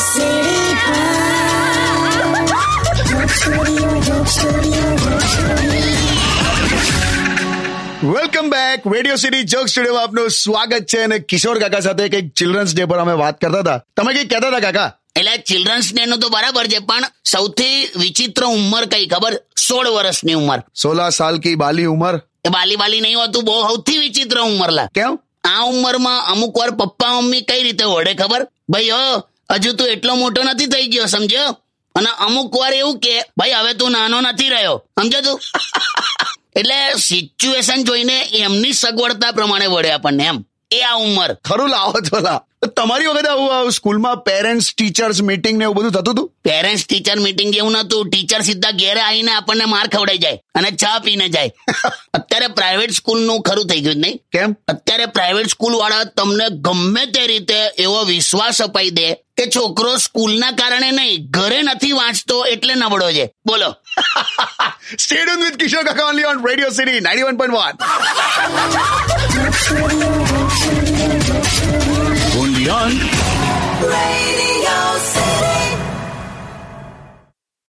Welcome back Radio City joke studio આપનું સ્વાગત છે અને કિશોર કાકા સાથે કંઈક ચિલ્ડ્રન્સ ડે પર અમે વાત કરતા હતા. તમે કઈ કહેતા હતા કાકા? એટલે ચિલ્ડ્રન્સ ડે નું તો બરાબર છે પણ સૌથી વિચિત્ર ઉંમર કઈ ખબર? સોળ વર્ષની ઉંમર. સોલા સાલ કી બાલી ઉંમર? એ બાલી બાલી નહીં હોતું બહુ સૌથી વિચિત્ર ઉંમર લા. કેમ? આ ઉંમરમાં અમુક વાર પપ્પા મમ્મી કઈ રીતે ઓળે ખબર? ભાઈ હો હજુ તું એટલો મોટો નથી થઈ ગયો, સમજ્યો? અને અમુક વાર એવું કે, ભાઈ, હવે તું નાનો નથી રહ્યો. સમજો તું? એટલે સિચ્યુએશન જોઈને એમની સગવડતા પ્રમાણે વળે આપણને એમ. એ આ ઉંમર. ખરું લાવો છો લા. તમારી વખતે આવું આવું સ્કૂલમાં પેરેન્ટ્સ ટીચર્સ મીટિંગ ને એવું બધું થતું હતું? પેરેન્ટ્સ ટીચર મીટિંગ એવું નતું ટીચર સીધા ઘેરે આવીને આપણને માર ખવડાઈ જાય અને ચા પીને જાય. અત્યારે પ્રાઇવેટ સ્કૂલનું ખરું થઈ ગયું નહીં. કેમ? અત્યારે પ્રાઇવેટ સ્કૂલ વાળા તમને ગમે તે રીતે એવો વિશ્વાસ અપાઈ દે કે છોકરો સ્કૂલના કારણે નહીં ઘરે નથી વાંચતો એટલે નબળો છે. બોલો. Stadium with Kishore Kaka only on Radio City 91.1 Only on Radio